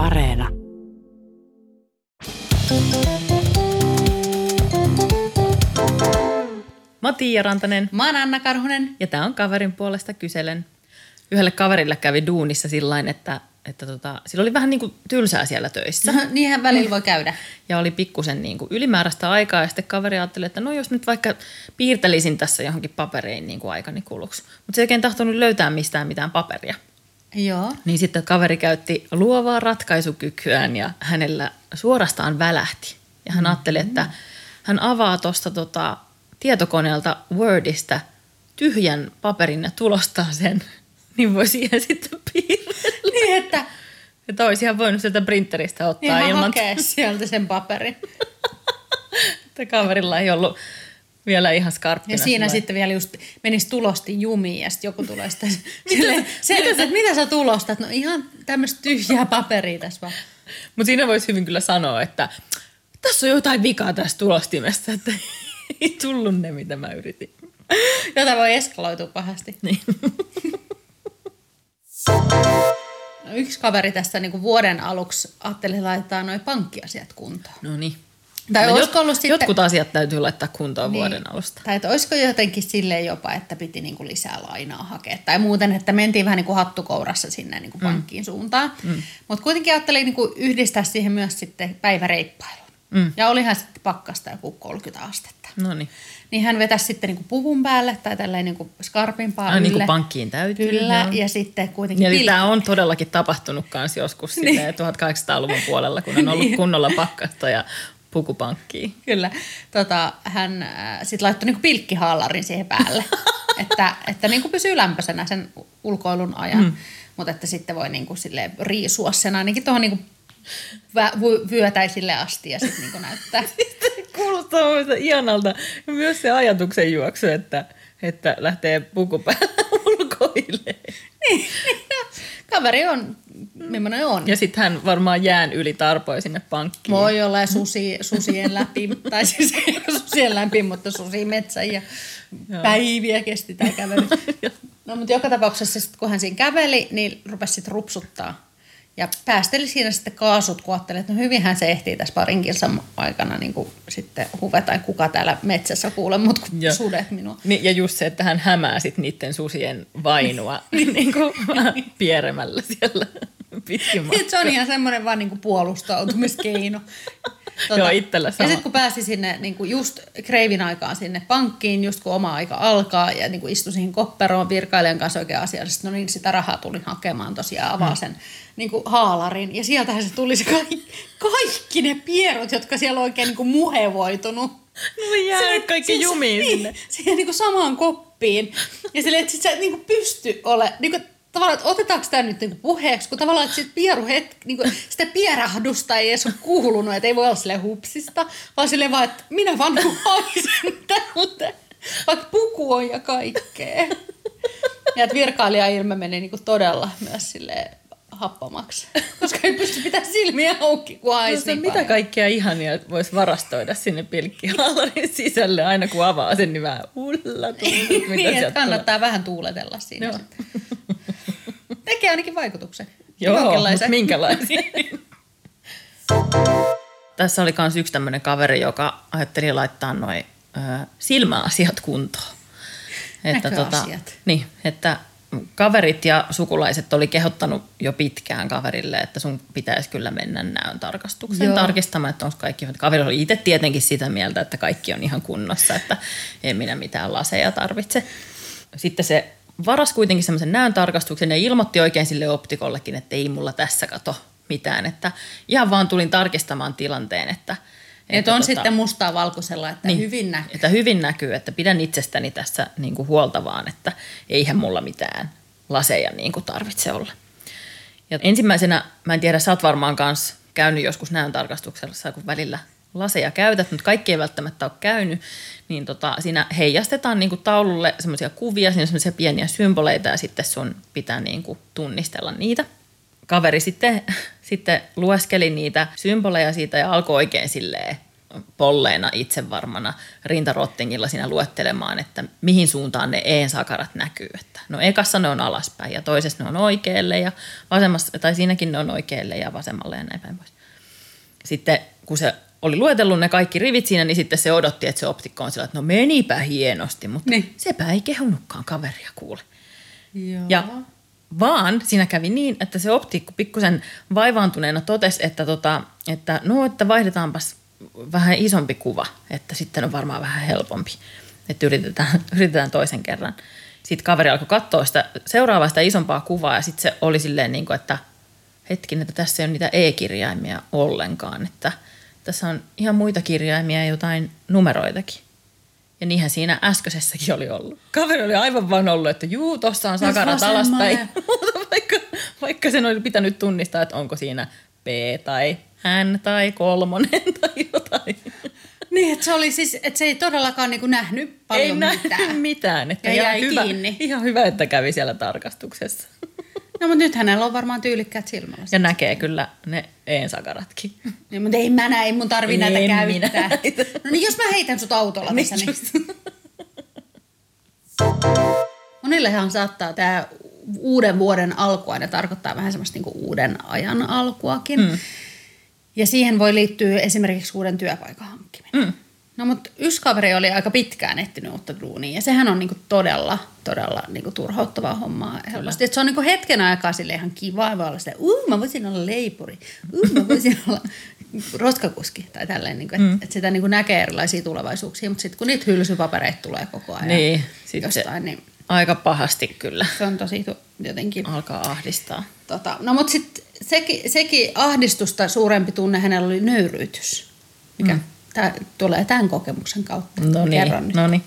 Areena. Mä oon Tiia Rantanen Mä oon Anna Karhunen. ja tää on kaverin puolesta kyselen. Yhdelle kaverille kävi duunissa sillä että, että tota, sillä oli vähän niin kuin tylsää siellä töissä. Niinhän välillä voi käydä. Ja oli pikkusen niin kuin ylimääräistä aikaa ja sitten kaveri ajatteli, että no jos nyt vaikka piirtelisin tässä johonkin paperiin niin kuin aikani kuluksi. Mutta se ei oikein tahtonut löytää mistään mitään paperia. Joo. Niin sitten kaveri käytti luovaa ratkaisukykyään ja hänellä suorastaan välähti. Ja hän ajatteli, että hän avaa tuosta tota tietokoneelta Wordista tyhjän paperin ja tulostaa sen, niin voi siihen sitten piirrellä. Niin, että Että olisi ihan voinut sieltä printeristä ottaa ihan ilman, hakee sieltä sen paperin. että kaverilla ei ollut vielä ihan skarppina. Ja siinä sillä- sitten vielä just menisi tulosti jumiin ja sitten joku tulee sitten silleen, että mitä sä tulostat? No ihan tämmöistä tyhjää paperia tässä vaan. Mutta siinä voisi hyvin kyllä sanoa, että tässä on jotain vikaa tässä tulostimessa, että ei tullut ne, mitä mä yritin. Jota voi eskaloitua pahasti. Niin. No, yksi kaveri tässä niin kuin vuoden aluksi ajatteli laittaa noin pankkiasiat kuntoon. No niin. Tai No olisiko ollut sitten... Jotkut asiat täytyy laittaa kuntoon niin. vuoden alusta. Tai että olisiko jotenkin silleen jopa, että piti niinku lisää lainaa hakea. Tai muuten, että mentiin vähän niinku hattukourassa sinne niinku pankkiin suuntaan. Mm. Mutta kuitenkin ajattelin niinku yhdistää siihen myös sitten päiväreippailun. Mm. Ja olihan sitten pakkasta joku 30 astetta. No niin. Niin hän vetäisi sitten niinku puvun päälle tai tälleen niinku skarpimpaa Aina niin ylle. kuin pankkiin täytyy. Kyllä, joo. ja sitten kuitenkin Eli tämä on todellakin tapahtunut kans joskus niin. 1800-luvun puolella, kun on ollut Niin. kunnolla pakkasta ja pukupankkiin. Kyllä. Tota, hän äh, sitten laittoi niinku pilkkihaalarin siihen päälle, että, että niinku pysyy lämpöisenä sen ulkoilun ajan. Mm. Mutta että sitten voi niinku sille riisua sen ainakin tuohon niinku vä- vyötäisille asti ja sitten niinku näyttää. Kuulostaa ihanalta. Myös se ajatuksen juoksu, että, että lähtee puku päällä ulkoille. niin, kaveri on, millainen on. Ja sitten hän varmaan jään yli tarpoi sinne pankkiin. Voi olla ja susi, susien läpi, tai siis susien läpi, mutta susi metsä ja päiviä kesti tämä kävely. No mutta joka tapauksessa sit, kun hän siinä käveli, niin rupesi sitten rupsuttaa. Ja päästeli siinä sitten kaasut, kun ajatteli, että no hyvinhän se ehtii tässä parin kilsan aikana niin kuin sitten huve tai kuka täällä metsässä kuule, mutta kun Joo. sudet minua. Niin, ja just se, että hän hämää sit niiden susien vainua niin kuin pieremällä siellä pitkin matkaa. Niin, se on ihan semmoinen vaan niinku puolustautumiskeino. Joo, itsellä Ja sama. sitten kun pääsi sinne niinku just kreivin aikaan sinne pankkiin, just kun oma aika alkaa ja niinku istui siihen kopperoon virkailijan kanssa oikein asiallisesti, no niin sitä rahaa tuli hakemaan tosiaan, avaa sen niinku haalarin. Ja sieltähän se tuli se kaikki, kaikki ne pierut, jotka siellä on oikein niinku muhevoitunut. No jää kaikki siis- jumiin niin, sinne. siihen niinku samaan koppiin. Ja silleen, että sit sä et niinku pysty ole, niinku, tavallaan, että otetaanko tämä nyt niinku puheeksi, kun tavallaan, että sit pieru hetki, niinku, sitä pierahdusta ei edes ole kuulunut, että ei voi olla sille hupsista, vaan silleen vaan, että minä vaan haisen tältä, vaikka puku on ja kaikkea. Ja että virkailija ilme meni niinku todella myös silleen happamaksi, koska ei pysty pitämään silmiä auki, kun haisi No niin mitä kaikkea ihania voisi varastoida sinne pilkkihaalarin sisälle aina kun avaa sen, niin vähän ulla niin, että kannattaa vähän tuuletella siinä Joo. Tekee ainakin vaikutuksen. Joo, mutta minkälaisen? Tässä oli myös yksi tämmöinen kaveri, joka ajatteli laittaa noin silmäasiat kuntoon. Näköasiat. niin, että kaverit ja sukulaiset oli kehottanut jo pitkään kaverille, että sun pitäisi kyllä mennä näön tarkastukseen Joo. tarkistamaan, että onko kaikki. Kaveri oli itse tietenkin sitä mieltä, että kaikki on ihan kunnossa, että en minä mitään laseja tarvitse. Sitten se varas kuitenkin semmoisen näön tarkastuksen ja ilmoitti oikein sille optikollekin, että ei mulla tässä kato mitään. Että ihan vaan tulin tarkistamaan tilanteen, että... Että on tota- sitten mustaa valkoisella, että niin. hyvin näkyy. Että hyvin näkyy, että pidän itsestäni tässä niin kuin huolta vaan, että eihän mulla mitään laseja niin kuin tarvitse olla. Ja ensimmäisenä, mä en tiedä, sä oot varmaan kanssa käynyt joskus näön tarkastuksessa, kun välillä laseja käytät, mutta kaikki ei välttämättä ole käynyt, niin tota, siinä heijastetaan niin kuin taululle semmoisia kuvia, siinä semmoisia pieniä symboleita ja sitten sun pitää niin kuin tunnistella niitä. Kaveri sitten, sitten lueskeli niitä symboleja siitä ja alkoi oikein silleen polleena itsevarmana rintarottingilla siinä luettelemaan, että mihin suuntaan ne e-sakarat näkyy. Että no ekassa ne on alaspäin ja toisessa ne on oikealle ja vasemmassa, tai siinäkin ne on oikealle ja vasemmalle ja näin päin pois. Sitten kun se oli luetellut ne kaikki rivit siinä, niin sitten se odotti, että se optikko on sillä, että no menipä hienosti, mutta Niin. sepä ei kehunutkaan kaveria kuule. Joo. Ja vaan siinä kävi niin, että se optikko pikkusen vaivaantuneena totesi, että, tota, että no, että vaihdetaanpas vähän isompi kuva, että sitten on varmaan vähän helpompi, että yritetään, yritetään toisen kerran. Sitten kaveri alkoi katsoa sitä seuraavaa sitä isompaa kuvaa ja sitten se oli silleen niin kuin, että hetkinen, että tässä ei ole niitä e-kirjaimia ollenkaan, että tässä on ihan muita kirjaimia ja jotain numeroitakin. Ja niinhän siinä äskeisessäkin oli ollut. Kaveri oli aivan vaan ollut, että juu, tuossa on sakarat alaspäin. Vaikka, vaikka sen oli pitänyt tunnistaa, että onko siinä P tai N tai kolmonen tai jotain. Niin, että se oli siis, että se ei todellakaan niinku nähnyt paljon ei mitään. nähnyt mitään. Että Ja jäi hyvä, kiinni. Ihan hyvä, että kävi siellä tarkastuksessa. No, mutta nyt hänellä on varmaan tyylikkäät silmällä. Ja näkee kyllä ne e-sakaratkin. Niin, mutta ei mä näe, ei mun tarvi En näitä minä käyttää. näitä. No niin, jos mä heitän sut autolla tässä, Niin niin... just. Monillehan saattaa tämä uuden vuoden alku aina tarkoittaa vähän semmoista niinku uuden ajan alkuakin. Mm. Ja siihen voi liittyä esimerkiksi uuden työpaikan hankkiminen. Mm. No mutta yksi kaveri oli aika pitkään etsinyt uutta duunia ja sehän on niinku todella, todella niinku turhauttavaa hommaa helposti. Et se on niinku hetken aikaa sille ihan kiva, voi olla sitä, uu mä voisin olla leipuri, uu mä voisin olla roskakuski tai tälleen, niinku, että mm. et sitä niinku näkee erilaisia tulevaisuuksia, mutta sitten kun niitä hylsypapereita tulee koko ajan Niin, sitten jostain, niin aika pahasti kyllä se on tosi jotenkin alkaa ahdistaa. Tota, no mutta sitten sekin, sekin ahdistusta suurempi tunne hänellä oli nöyryytys, mikä mm. Tää, tulee tämän kokemuksen kautta. No niin, no niin.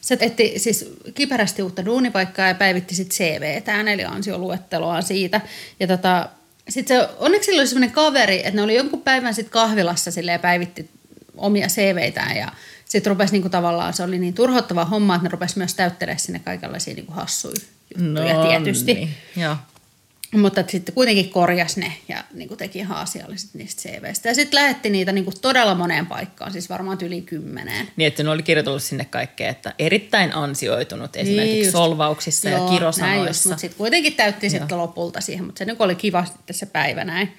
Se etti siis kiperästi uutta duunipaikkaa ja päivitti sitten CVtään, eli ansioluetteloaan siitä. Ja tota, sitten se, onneksi sillä oli sellainen kaveri, että ne oli jonkun päivän sitten kahvilassa silleen ja päivitti omia CVtään ja sitten rupesi niinku tavallaan, se oli niin turhauttava homma, että ne rupesi myös täyttelemään sinne kaikenlaisia niinku hassuja juttuja tietysti. Niin. Joo. Mutta sitten kuitenkin korjas ne ja niin kuin teki ihan asialliset niistä CVistä. Ja sitten lähetti niitä niin kuin todella moneen paikkaan, siis varmaan yli kymmeneen. Niin, että ne oli kirjoitellut sinne kaikkea, että erittäin ansioitunut esimerkiksi Niin just. solvauksissa ja näin just, kirosanoissa. mutta sitten kuitenkin täytti sitten sitten siihen, mutta se niin oli kiva sitten se päivä näin.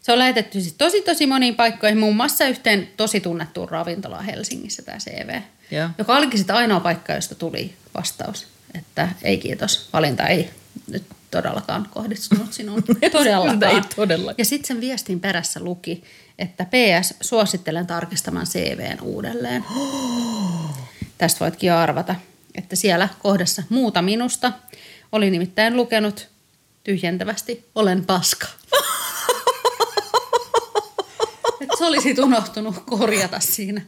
Se on lähetetty siis tosi tosi moniin paikkoihin, muun muassa yhteen tosi tunnettuun ravintolaan Helsingissä tämä CV, Joo. joka olikin sitten ainoa paikka, josta tuli vastaus, että ei kiitos, valinta ei nyt todellakaan kohdistunut sinuun. Todellakaan. Ei todellakaan. Ja sitten sen viestin perässä luki, että PS, suosittelen tarkistamaan CVn uudelleen. Tästä voitkin arvata, että siellä kohdassa muuta minusta oli nimittäin lukenut tyhjentävästi, olen paska. Et se olisi unohtunut korjata siinä.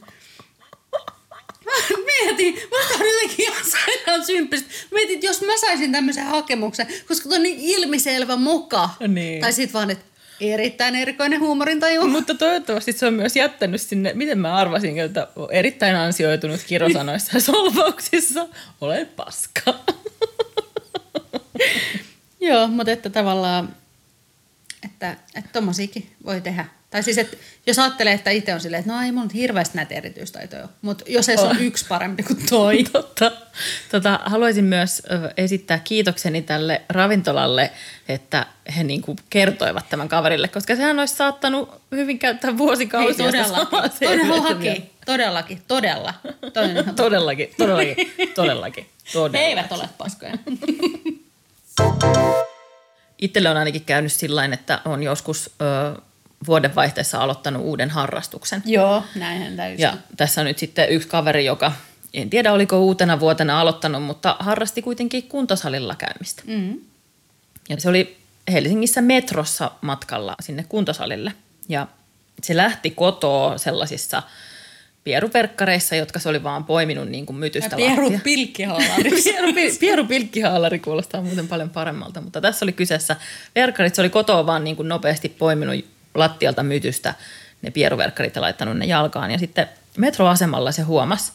Mä mietin, musta on jotenkin ihan sairaan symppistä. Mietin, että jos mä saisin tämmöisen hakemuksen, koska tuo on niin ilmiselvä moka. Niin. Tai sit vaan, että erittäin erikoinen huumorintaju. Mutta toivottavasti se on myös jättänyt sinne, miten mä arvasin, että on erittäin ansioitunut kirosanoissa ja solvauksissa. Olen paska. Joo, mutta että tavallaan, että, että tommosiakin voi tehdä. Tai siis, että jos ajattelee, että itse on silleen, että no ei mulla nyt hirveästi näitä erityistaitoja, mutta jos ei se ole yksi parempi kuin toi. Totta. Tota, haluaisin myös esittää kiitokseni tälle ravintolalle, että he niinku kertoivat tämän kaverille, koska sehän olisi saattanut hyvin käyttää vuosikausia sitä todellakin, todellakin, todellakin, todella. On ihan Todellakin, todellakin, todellakin. He todellakin. eivät ole paskoja. Itselle on ainakin käynyt sillä että on joskus ö, vuodenvaihteessa aloittanut uuden harrastuksen. Joo, näinhän täysin. Ja tässä on nyt sitten yksi kaveri, joka en tiedä oliko uutena vuotena aloittanut, mutta harrasti kuitenkin kuntosalilla käymistä. Mm. Ja se oli Helsingissä metrossa matkalla sinne kuntosalille. Ja se lähti kotoa sellaisissa pieruverkkareissa, jotka se oli vaan poiminut niin kuin mytystä Pieru pilkkihaalari. Pieru, Pil- Pieru pilkkihaalari kuulostaa muuten paljon paremmalta, mutta tässä oli kyseessä verkkarit. Se oli kotoa vaan niin kuin nopeasti poiminut lattialta mytystä ne pieruverkkarit ja laittanut ne jalkaan. Ja sitten metroasemalla se huomasi,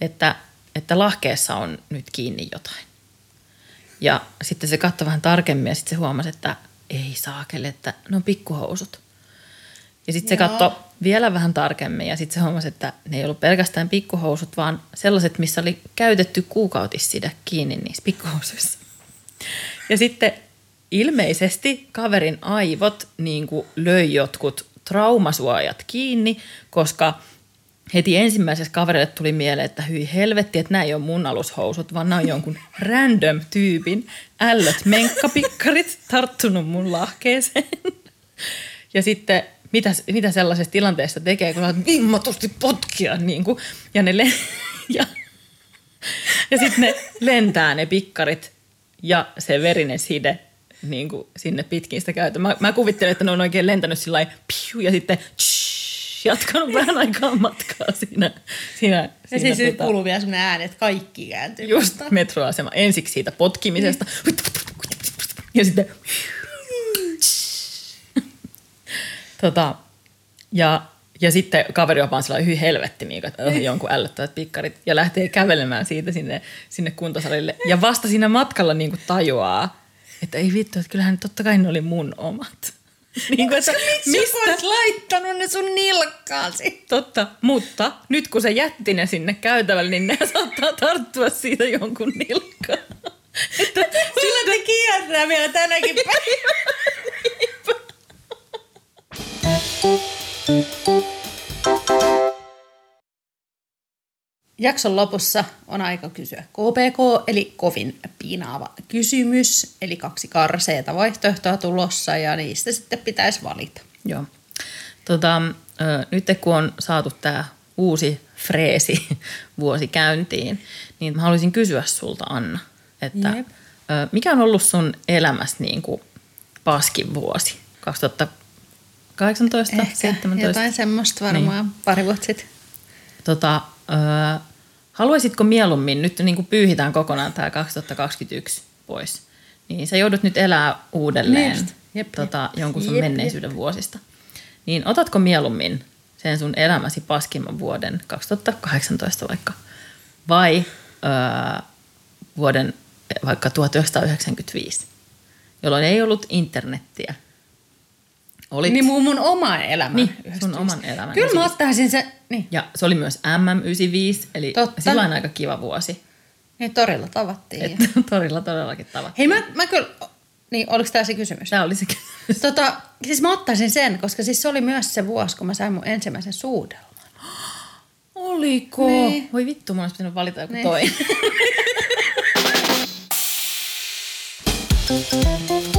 että, että lahkeessa on nyt kiinni jotain. Ja sitten se katsoi vähän tarkemmin ja sitten se huomasi, että ei saakeli, että ne on pikkuhousut. Ja sitten se katsoi vielä vähän tarkemmin ja sitten se huomasi, että ne ei ollut pelkästään pikkuhousut, vaan sellaiset, missä oli käytetty kuukautisside kiinni niissä pikkuhousuissa. Ja sitten ilmeisesti kaverin aivot niin kuin löi jotkut traumasuojat kiinni, koska heti ensimmäisessä kaverille tuli mieleen, että hyi helvetti, että nämä ei ole mun alushousut, vaan nämä on jonkun random tyypin ällöt menkkapikkarit tarttunut mun lahkeeseen. Ja sitten mitä, mitä sellaisessa tilanteessa tekee, kun saat vimmatusti potkia niin kuin, ja ne le- ja, ja sitten ne lentää ne pikkarit ja se verinen side niin kuin sinne pitkin sitä käytä. Mä, mä kuvittelen, että ne on oikein lentänyt sillä lailla, piu, ja sitten tsh, jatkanut vähän aikaa matkaa siinä. siinä, Ja siinä siis tota- kuuluu vielä sellainen ääni, että kaikki kääntyy. just metroasema. Ensiksi siitä potkimisesta. Ja sitten... tota, ja, ja sitten kaveri on vaan sellainen hyi helvetti, Miika, että oh, jonkun ällöttävät pikkarit. Ja lähtee kävelemään siitä sinne, sinne kuntosalille. Ja vasta siinä matkalla niin kuin tajuaa, että ei vittu, että kyllähän totta kai ne oli mun omat. niin kuin, että Mistä? Joku olisi laittanut ne sun nilkkaasi. Totta, mutta nyt kun se jätti ne sinne käytävälle, niin ne saattaa tarttua siitä jonkun nilkkaan. Että Sillä ne kiertää vielä tänäkin päivänä. Jakson lopussa on aika kysyä KPK, eli kovin piinaava kysymys, eli kaksi karseeta vaihtoehtoa tulossa, ja niistä sitten pitäisi valita. Joo. Tota, nyt kun on saatu tämä uusi freesi vuosi käyntiin, niin mä haluaisin kysyä sulta, Anna, että Jep. mikä on ollut sun elämässä niin kuin paskin vuosi? 2018, Ehkä 17? jotain semmoista varmaan niin. pari vuotta sitten. Tota, ö, haluaisitko mieluummin, nyt niin kuin pyyhitään kokonaan tämä 2021 pois, niin sä joudut nyt elää uudelleen just. Jep, tota, jonkun sun jep, menneisyyden vuosista. Niin otatko mieluummin sen sun elämäsi paskimman vuoden 2018 vaikka, vai ö, vuoden vaikka 1995, jolloin ei ollut internettiä. Olit, Niin mun, mun oma elämä. Niin, sun yhdistyisi. oman elämän Kyllä mä ottaisin se, niin, ja se oli myös MM95, eli Totta. sillä on aika kiva vuosi. niin torilla tavattiin. Että torilla todellakin tavattiin. Hei mä, mä kyllä, niin oliko tämä se kysymys? Tämä oli se kysymys. Tota, siis mä ottaisin sen, koska siis se oli myös se vuosi, kun mä sain mun ensimmäisen suudelman. Oliko? Niin. Voi vittu, mun olisi pitänyt valita joku Niin. toinen.